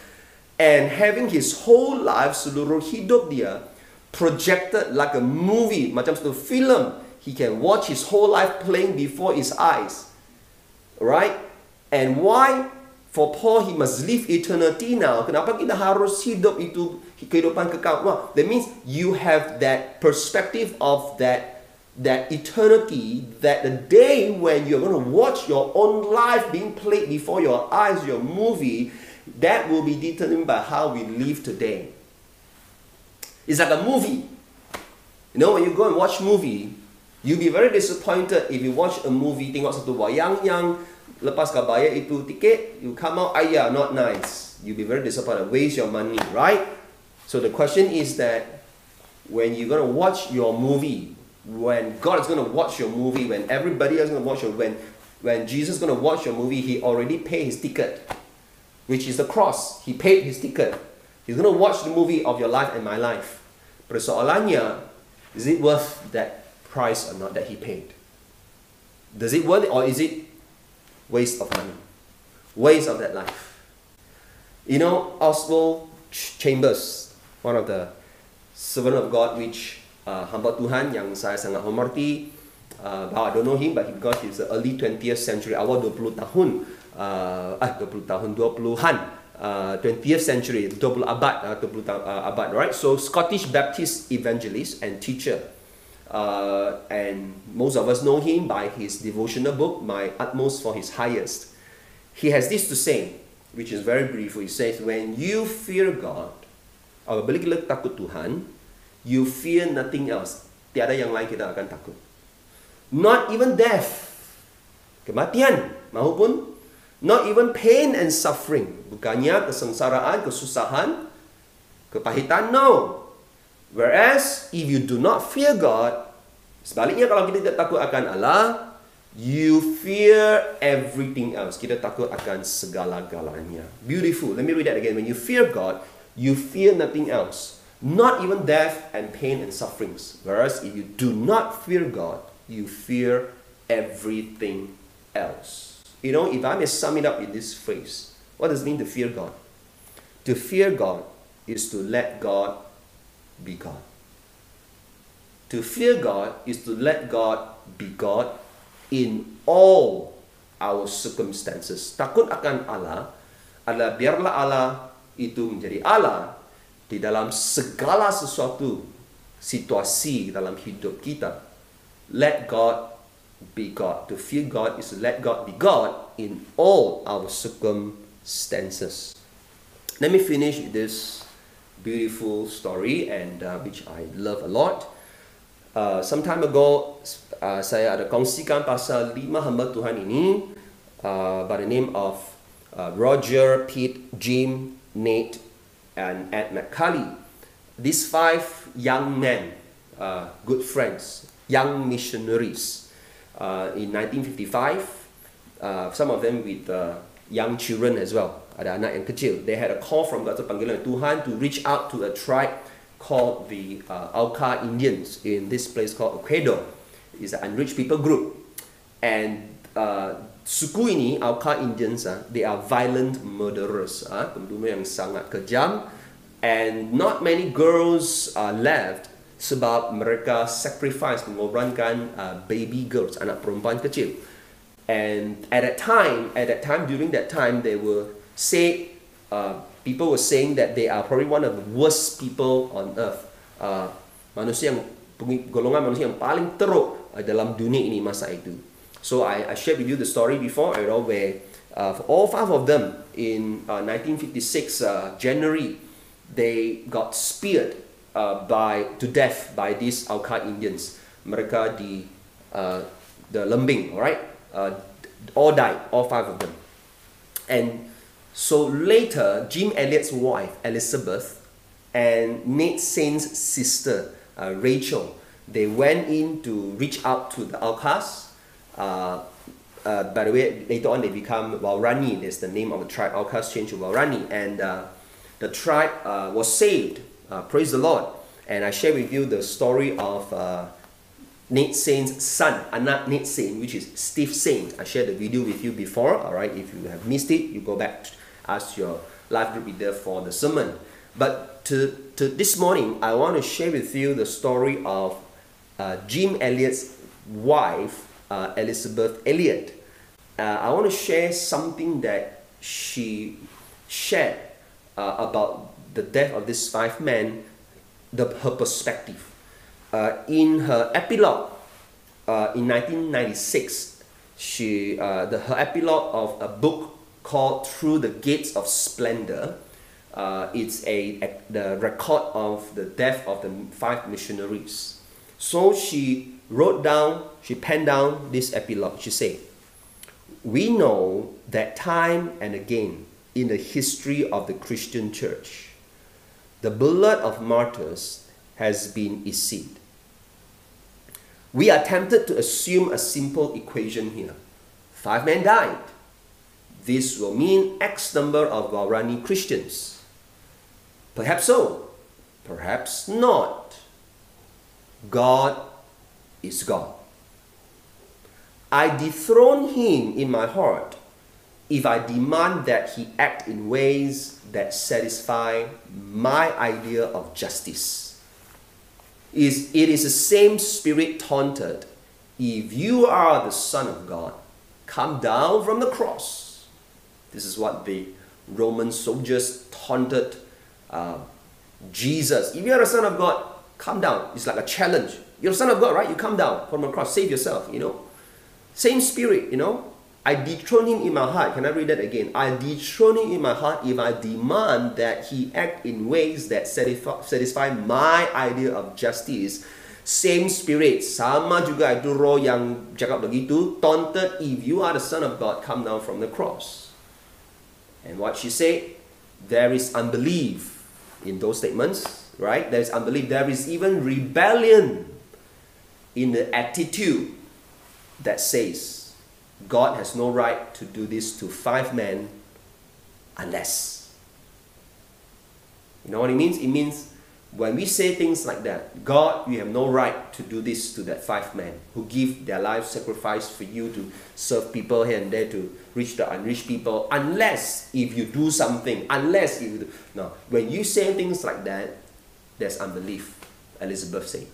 and having his whole life, seluruh hidup dia, projected like a movie, macam satu film. He can watch his whole life playing before his eyes. Right? And why? For Paul, he must live eternity now. Kenapa kita harus hidup itu kehidupan kekal? Well, that means you have that perspective of that that eternity, that the day when you're going to watch your own life being played before your eyes, your movie, that will be determined by how we live today. It's like a movie. You know, when you go and watch movie, you'll be very disappointed if you watch a movie, tengok satu wayang yang lepas kau bayar itu tiket, you come out, ayah, not nice. You'll be very disappointed, waste your money, right? So the question is that when you're going to watch your movie, when God is going to watch your movie, when everybody else is going to watch your, when when Jesus is going to watch your movie, he already paid his ticket, which is the cross. He paid his ticket. He's going to watch the movie of your life and my life. but so Persoalannya, is it worth that price or not that he paid? Does it worth it or is it waste of money? Waste of that life. You know, Oswald Chambers, one of the servant of God which uh, hamba Tuhan yang saya sangat hormati, uh, I don't know him but because he's the early 20th century, awal 20 tahun, uh, ah 20 tahun, 20-an, uh, 20th century, 20 abad, uh, 20 uh, abad, right? So Scottish Baptist evangelist and teacher. Uh, and most of us know him by his devotional book, My Utmost for His Highest. He has this to say, which is very brief. He says, When you fear God, apabila takut Tuhan, you fear nothing else. Tiada yang lain kita akan takut. Not even death, kematian, maupun not even pain and suffering. Bukannya kesengsaraan, kesusahan, kepahitan, no. Whereas if you do not fear God, sebaliknya kalau kita tidak takut akan Allah, you fear everything else. Kita takut akan segala-galanya. Beautiful. Let me read that again. When you fear God, you fear nothing else. Not even death and pain and sufferings. Whereas if you do not fear God, you fear everything else. You know, if I may sum it up in this phrase, what does it mean to fear God? To fear God is to let God be God. To fear God is to let God be God in all our circumstances. Takut akan Allah adalah biarlah Allah itu menjadi Allah di dalam segala sesuatu situasi dalam hidup kita. Let God be God. To fear God is to let God be God in all our circumstances. Let me finish this beautiful story and uh, which I love a lot. Uh, some time ago, uh, saya ada kongsikan pasal lima hamba Tuhan ini uh, by the name of uh, Roger, Pete, Jim, Nate, and Ed McCully. These five young men, uh, good friends, young missionaries, uh, in 1955, uh, some of them with uh, young children as well ada anak yang kecil. They had a call from God, panggilan Tuhan to reach out to a tribe called the uh, Auca Indians in this place called Ecuador. It's an unreached people group. And uh, suku ini, Auca Indians, uh, they are violent murderers. Uh, pembunuh yang sangat kejam. And not many girls are left sebab mereka sacrifice mengorbankan uh, baby girls, anak perempuan kecil. And at that time, at that time, during that time, they were say uh, people were saying that they are probably one of the worst people on earth. Uh, manusia yang golongan manusia yang paling teruk uh, dalam dunia ini masa itu. So I, I shared with you the story before, you know, where uh, all five of them in uh, 1956 uh, January, they got speared uh, by to death by these Auca Indians. Mereka di uh, the Lembing, alright, uh, all died, all five of them, and so later, Jim Elliot's wife, Elisabeth, and Nate Saint's sister, uh, Rachel, they went in to reach out to the Aucas. Uh, uh, by the way, later on they become Waorani. That's the name of the tribe. Aucas changed to Waorani. And uh, the tribe uh, was saved. Uh, praise the Lord. And I share with you the story of Nate Saint's son, Anak Nate Saint, which is Steve Saint. I shared the video with you before. All right, if you have missed it, you go back ask your life group leader for the sermon. But to, to this morning, I want to share with you the story of uh, Jim Elliot's wife, uh, Elisabeth Elliot. Uh, I want to share something that she shared uh, about the death of these five men, the, her perspective. Uh, in her epilogue uh, in 1996, she, the, her epilogue of a book called Through the Gates of Splendor. Uh, it's a, a, the record of the death of the five missionaries. So she wrote down, she penned down this epilogue. She said, We know that time and again in the history of the Christian church, the blood of martyrs has been essayed. We are tempted to assume a simple equation here Five men died. This will mean X number of Waorani Christians. Perhaps so, perhaps not. God is God. I dethrone him in my heart if I demand that he act in ways that satisfy my idea of justice. Is it is the same spirit taunted. If you are the Son of God, come down from the cross. This is what the Roman soldiers taunted uh, Jesus. If you are the Son of God, come down. It's like a challenge. You're the Son of God, right? You come down from the cross, save yourself, you know. Same spirit, you know. I dethrone him in my heart. Can I read that again? I dethrone him in my heart if I demand that he act in ways that satisfy, satisfy my idea of justice. Same spirit, sama juga itu roh yang cakap begitu. Taunted, if you are the son of God, come down from the cross. And what she said, there is unbelief in those statements, right? There is unbelief. There is even rebellion in the attitude that says, God has no right to do this to five men unless. You know what it means? It means when we say things like that, God, you have no right to do this to that five men who give their life sacrifice for you to serve people here and there to reach the unreached people, unless if you do something, unless if you do. No, when you say things like that, there's unbelief, Elisabeth said.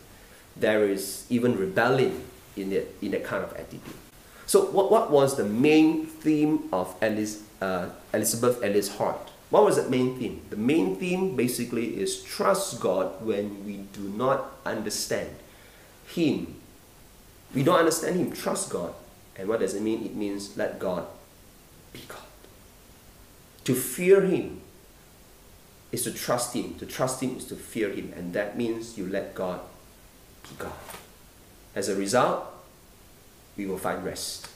There is even rebellion in that, in that kind of attitude. So what, what was the main theme of uh, Elisabeth Elliot's heart? What was the main theme? The main theme basically is trust God when we do not understand Him. We don't understand Him, trust God. And what does it mean? It means let God be God. To fear Him is to trust Him. To trust Him is to fear Him. And that means you let God be God. As a result, we will find rest.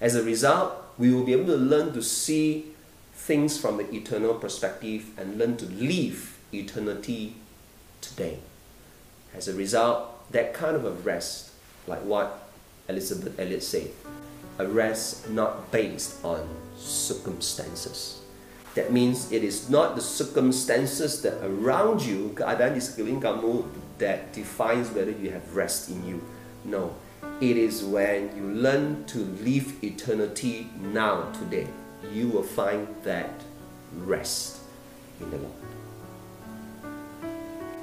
As a result, we will be able to learn to see things from the eternal perspective and learn to live eternity today. As a result, that kind of a rest, like what Elisabeth Elliot said, a rest not based on circumstances. That means it is not the circumstances that around you, di kamu, that defines whether you have rest in you. No, it is when you learn to live eternity now, today, you will find that rest in the Lord.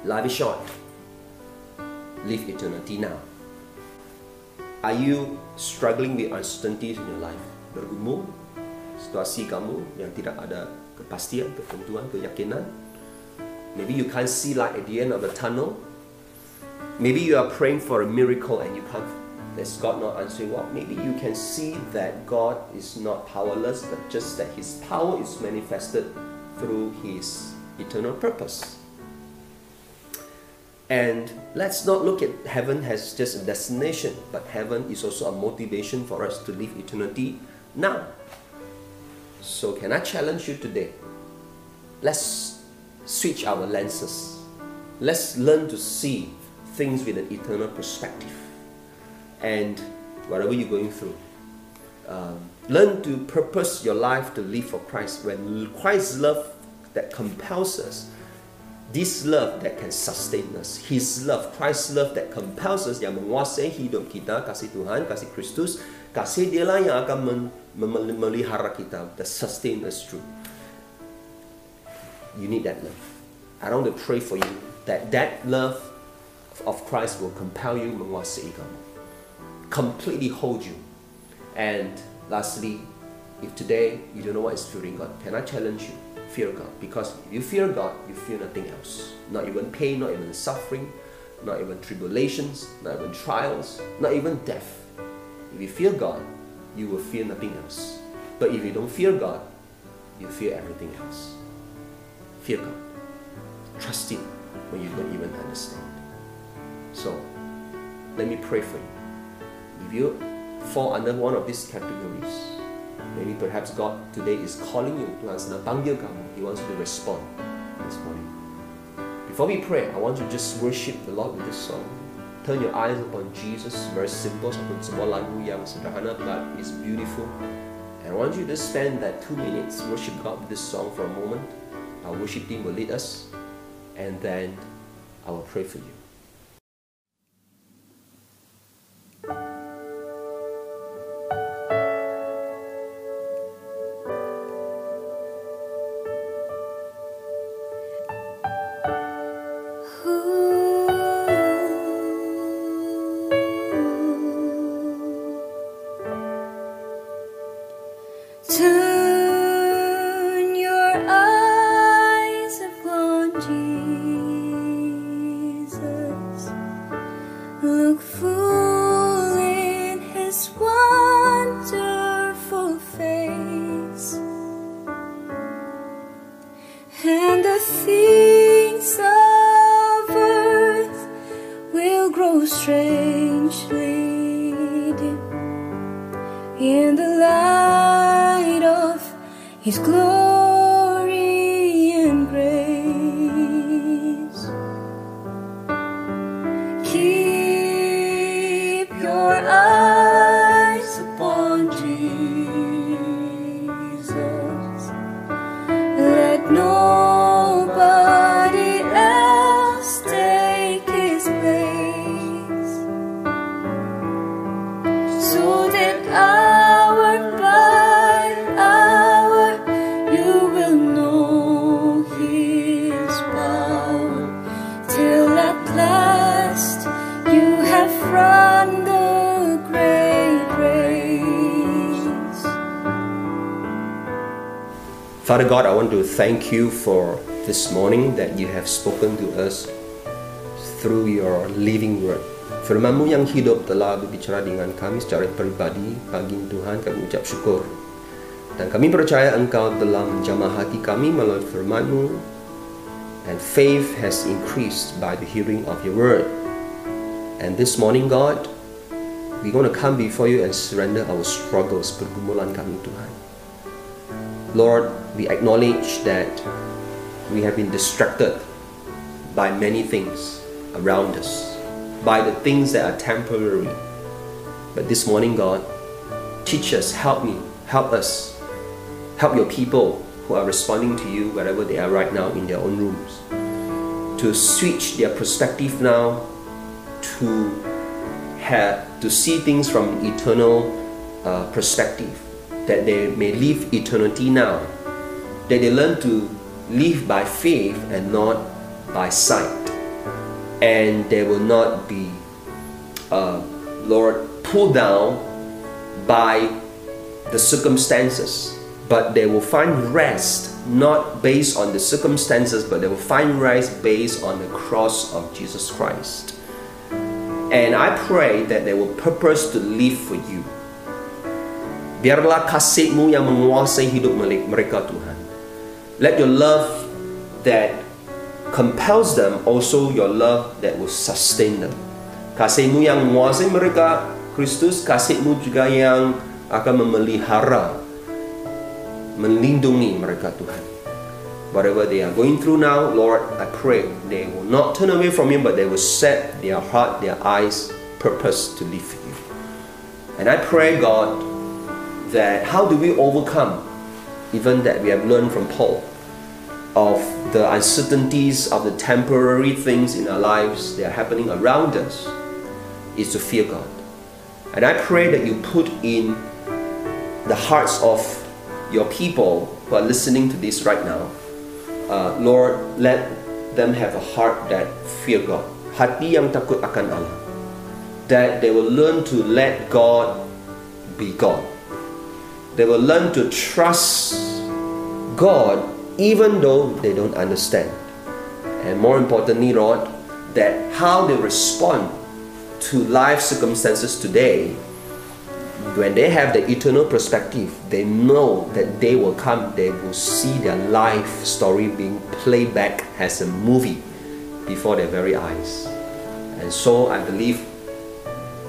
Life is short. Live eternity now. Are you struggling with uncertainties in your life? Bergumul, situasi kamu yang tidak ada kepastian, ketentuan, keyakinan. Maybe you can't see light at the end of the tunnel. Maybe you are praying for a miracle and you can't is God not answering? Well, maybe you can see that God is not powerless, but just that His power is manifested through His eternal purpose. And let's not look at heaven as just a destination, but heaven is also a motivation for us to live eternity now. So, can I challenge you today? Let's switch our lenses. Let's learn to see things with an eternal perspective and whatever you're going through. Um, learn to purpose your life to live for Christ. When Christ's love that compels us, this love that can sustain us, His love, Christ's love that compels us, yang menguasai hidup kita, kasih Tuhan, kasih Kristus, kasih dialah yang akan memelihara kita, that sustain us through. You need that love. I want to pray for you that that love of Christ will compel you menguasai kamu completely hold you. And lastly, if today you don't know what is fearing God, can I challenge you? Fear God. Because if you fear God, you fear nothing else. Not even pain, not even suffering, not even tribulations, not even trials, not even death. If you fear God, you will fear nothing else. But if you don't fear God, you fear everything else. Fear God. Trust Him when you don't even understand. So, let me pray for you you fall under one of these categories, maybe perhaps God today is calling you to answer panggil kamu. He wants you to respond this morning. Before we pray, I want you to just worship the Lord with this song. turn your eyes upon Jesus. Very simple, but it's beautiful. And I want you to spend that two minutes worship God with this song for a moment. Our worship team will lead us, and then I will pray for you. Father God, I want to thank you for this morning that you have spoken to us through your living word. Firmanmu yang hidup telah berbicara dengan kami secara pribadi. Pagi Tuhan kami ucap syukur. Dan kami percaya Engkau telah menjamah hati kami melalui firmanmu. And faith has increased by the hearing of your word. And this morning, God, we're going to come before you and surrender our struggles, pergumulan kami Tuhan. Lord, we acknowledge that we have been distracted by many things around us, by the things that are temporary. But this morning, God, teach us, help me, help us, help your people who are responding to you wherever they are right now in their own rooms to switch their perspective now to have to see things from an eternal uh, perspective that they may live eternity now that they learn to live by faith and not by sight and they will not be uh, lord pulled down by the circumstances but they will find rest not based on the circumstances but they will find rest based on the cross of jesus christ and I pray that they will purpose to live for you. Biarlah kasih-Mu yang menguasai hidup mereka Tuhan. Let your love that compels them also your love that will sustain them. Kasih-Mu yang menguasai mereka Kristus, kasih-Mu juga yang akan memelihara, melindungi mereka Tuhan. Whatever they are going through now, Lord, I pray they will not turn away from you, but they will set their heart, their eyes, purpose to live for you. And I pray, God, that how do we overcome even that we have learned from Paul of the uncertainties of the temporary things in our lives that are happening around us is to fear God. And I pray that you put in the hearts of your people who are listening to this right now, uh, Lord, let them have a heart that fear God. Hati yang takut akan Allah. That they will learn to let God be God. They will learn to trust God even though they don't understand. And more importantly, Lord, that how they respond to life circumstances today, when they have the eternal perspective, they know that they will come, they will see their life story being played back as a movie before their very eyes. And so I believe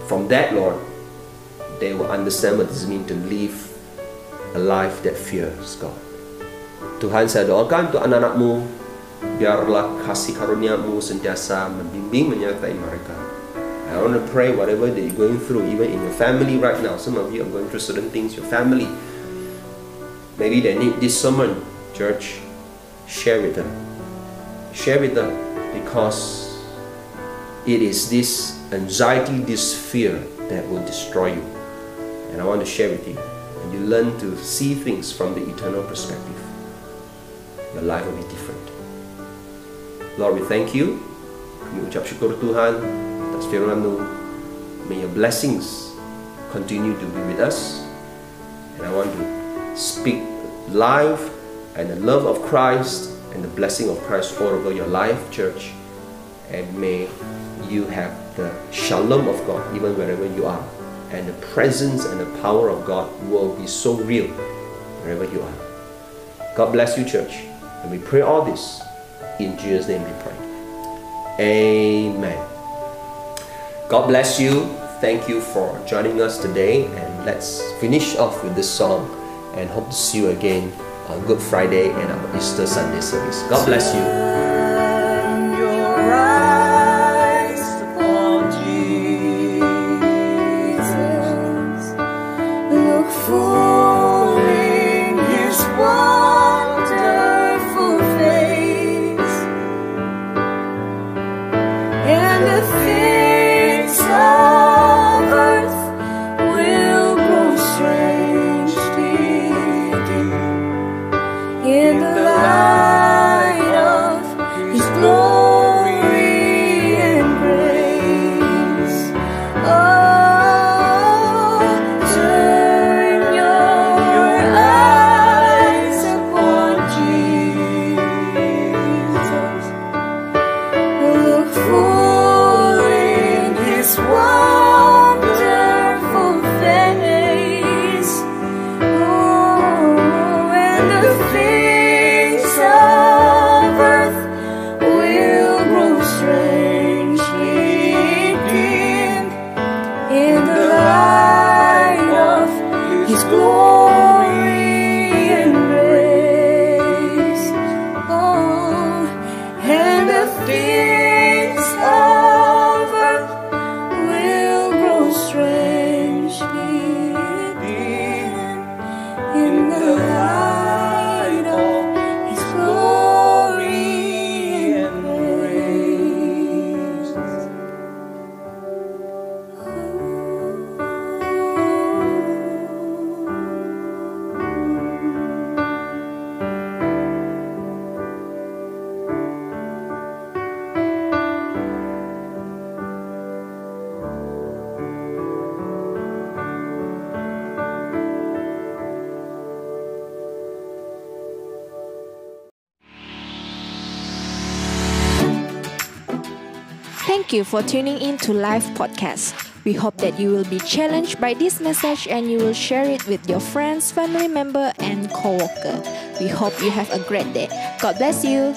from that, Lord, they will understand what it mean to live a life that fears God. Tuhan saya doakan untuk anak-anakmu biarlah kasih karuniamu sentiasa membimbing menyertai mereka I want to pray whatever that you're going through, even in your family right now. Some of you are going through certain things, your family. Maybe they need this sermon, church. Share with them. Share with them because it is this anxiety, this fear that will destroy you. And I want to share with you. You learn to see things from the eternal perspective, your life will be different. Lord, we thank you. Kami ucap syukur Tuhan atas. May your blessings continue to be with us. And I want to speak life and the love of Christ and the blessing of Christ all over your life, church. And may you have the shalom of God even wherever you are. And the presence and the power of God will be so real wherever you are. God bless you, church. And we pray all this in Jesus' name we pray. Amen. God bless you. Thank you for joining us today. And let's finish off with this song and hope to see you again on Good Friday and our Easter Sunday service. God bless you. For tuning in to Live Podcast. We hope that you will be challenged by this message and you will share it with your friends, family member, and co-worker. We hope you have a great day. God bless you.